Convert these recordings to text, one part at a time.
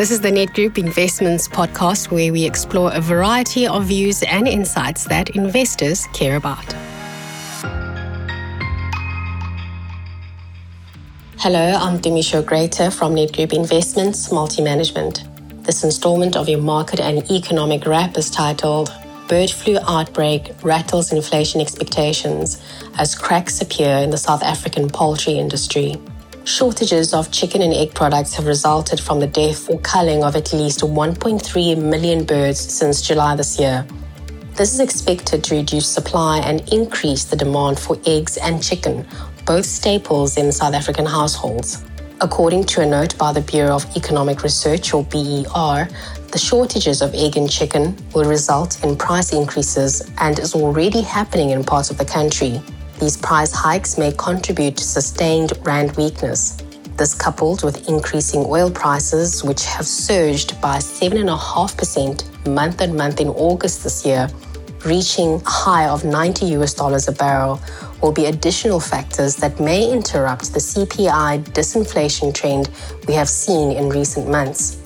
This is the Nedgroup Investments podcast where we explore a variety of views and insights that investors care about. Hello, I'm Demisho Greater from Nedgroup Investments Multi Management. This installment of your market and economic wrap is titled Bird Flu Outbreak Rattles Inflation Expectations as Cracks Appear in the South African Poultry Industry. Shortages of chicken and egg products have resulted from the death or culling of at least 1.3 million birds since July this year. This is expected to reduce supply and increase the demand for eggs and chicken, both staples in South African households. According to a note by the Bureau of Economic Research, or BER, the shortages of egg and chicken will result in price increases and is already happening in parts of the country. These price hikes may contribute to sustained rand weakness. This, coupled with increasing oil prices, which have surged by 7.5% month on month in August this year, reaching a high of 90 US dollars a barrel, will be additional factors that may interrupt the CPI disinflation trend we have seen in recent months.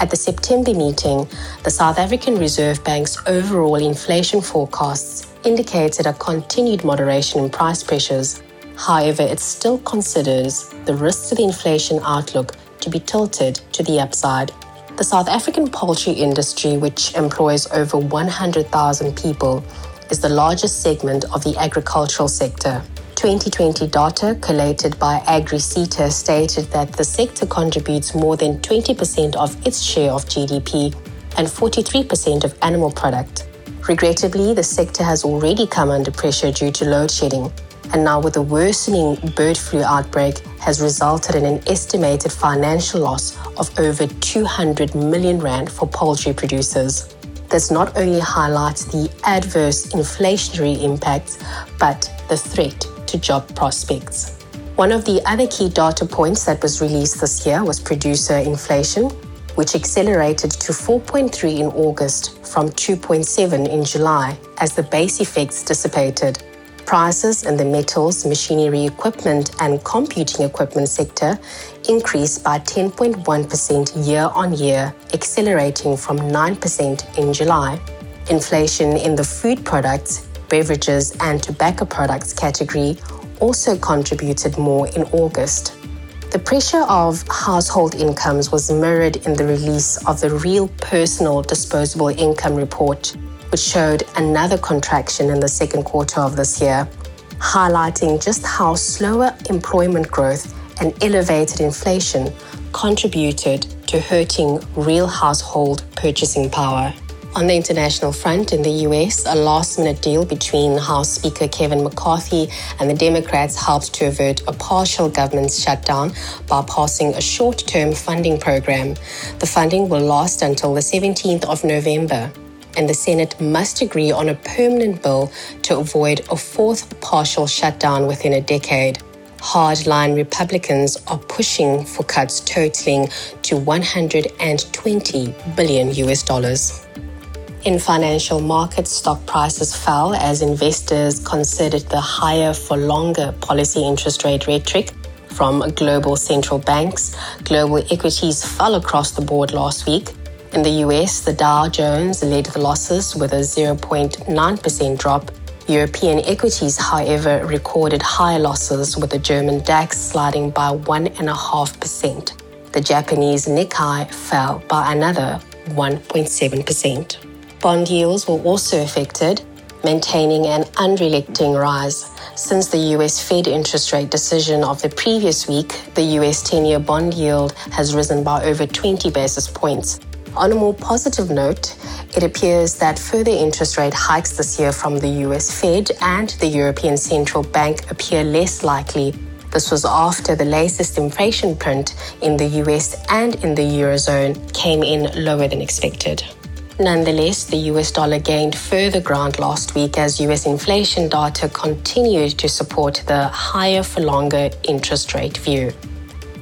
At the September meeting, the South African Reserve Bank's overall inflation forecasts indicated a continued moderation in price pressures. However, it still considers the risk to the inflation outlook to be tilted to the upside. The South African poultry industry, which employs over 100,000 people, is the largest segment of the agricultural sector. 2020 data collated by AgriSeta stated that the sector contributes more than 20% of its share of GDP and 43% of animal product. Regrettably, the sector has already come under pressure due to load shedding, and now with the worsening bird flu outbreak has resulted in an estimated financial loss of over 200 million rand for poultry producers. This not only highlights the adverse inflationary impacts, but the threat to job prospects. One of the other key data points that was released this year was producer inflation, which accelerated to 4.3 in August from 2.7 in July as the base effects dissipated. Prices in the metals, machinery equipment, and computing equipment sector increased by 10.1% year on year, accelerating from 9% in July. Inflation in the food products, beverages, and tobacco products category also contributed more in August. The pressure of household incomes was mirrored in the release of the Real Personal Disposable Income Report, which showed another contraction in the second quarter of this year, highlighting just how slower employment growth and elevated inflation contributed to hurting real household purchasing power. On the international front, in the US, a last minute deal between House Speaker Kevin McCarthy and the Democrats helped to avert a partial government shutdown by passing a short term funding program. The funding will last until the 17th of November, and the Senate must agree on a permanent bill to avoid a fourth partial shutdown within a decade. Hardline Republicans are pushing for cuts totaling to 120 billion US dollars. In financial markets, stock prices fell as investors considered the higher for longer policy interest rate rhetoric from global central banks. Global equities fell across the board last week. In the US, the Dow Jones led the losses with a 0.9% drop. European equities, however, recorded higher losses with the German DAX sliding by 1.5%. The Japanese Nikkei fell by another 1.7%. Bond yields were also affected, maintaining an unrelenting rise. Since the US Fed interest rate decision of the previous week, the US 10 year bond yield has risen by over 20 basis points. On a more positive note, it appears that further interest rate hikes this year from the US Fed and the European Central Bank appear less likely. This was after the latest inflation print in the US and in the Eurozone came in lower than expected. Nonetheless, the US dollar gained further ground last week as US inflation data continued to support the higher for longer interest rate view.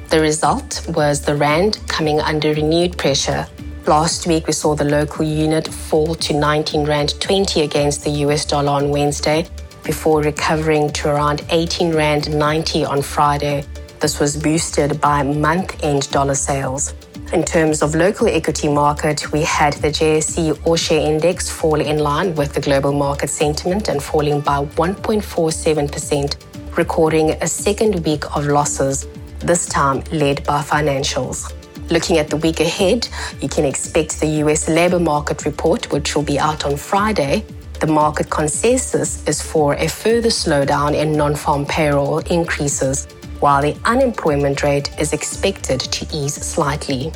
The result was the Rand coming under renewed pressure. Last week, we saw the local unit fall to 19 Rand 20 against the US dollar on Wednesday before recovering to around 18 Rand 90 on Friday. This was boosted by month end dollar sales. In terms of local equity market, we had the JSE All Share Index fall in line with the global market sentiment and falling by 1.47%, recording a second week of losses, this time led by financials. Looking at the week ahead, you can expect the US labor market report, which will be out on Friday. The market consensus is for a further slowdown in non farm payroll increases while the unemployment rate is expected to ease slightly.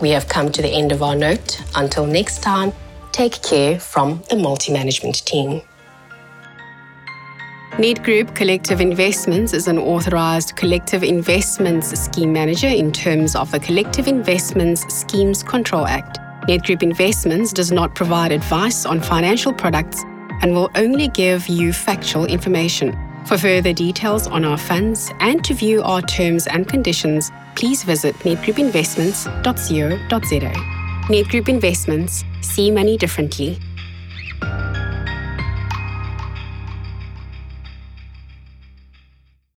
We have come to the end of our note. Until next time, take care from the multi management team. Nedgroup Collective Investments is an authorized collective investments scheme manager in terms of the Collective Investments Schemes Control Act. Nedgroup Investments does not provide advice on financial products and will only give you factual information. For further details on our funds and to view our terms and conditions, please visit nedgroupinvestments.co.za. Nedgroup Investments, see money differently.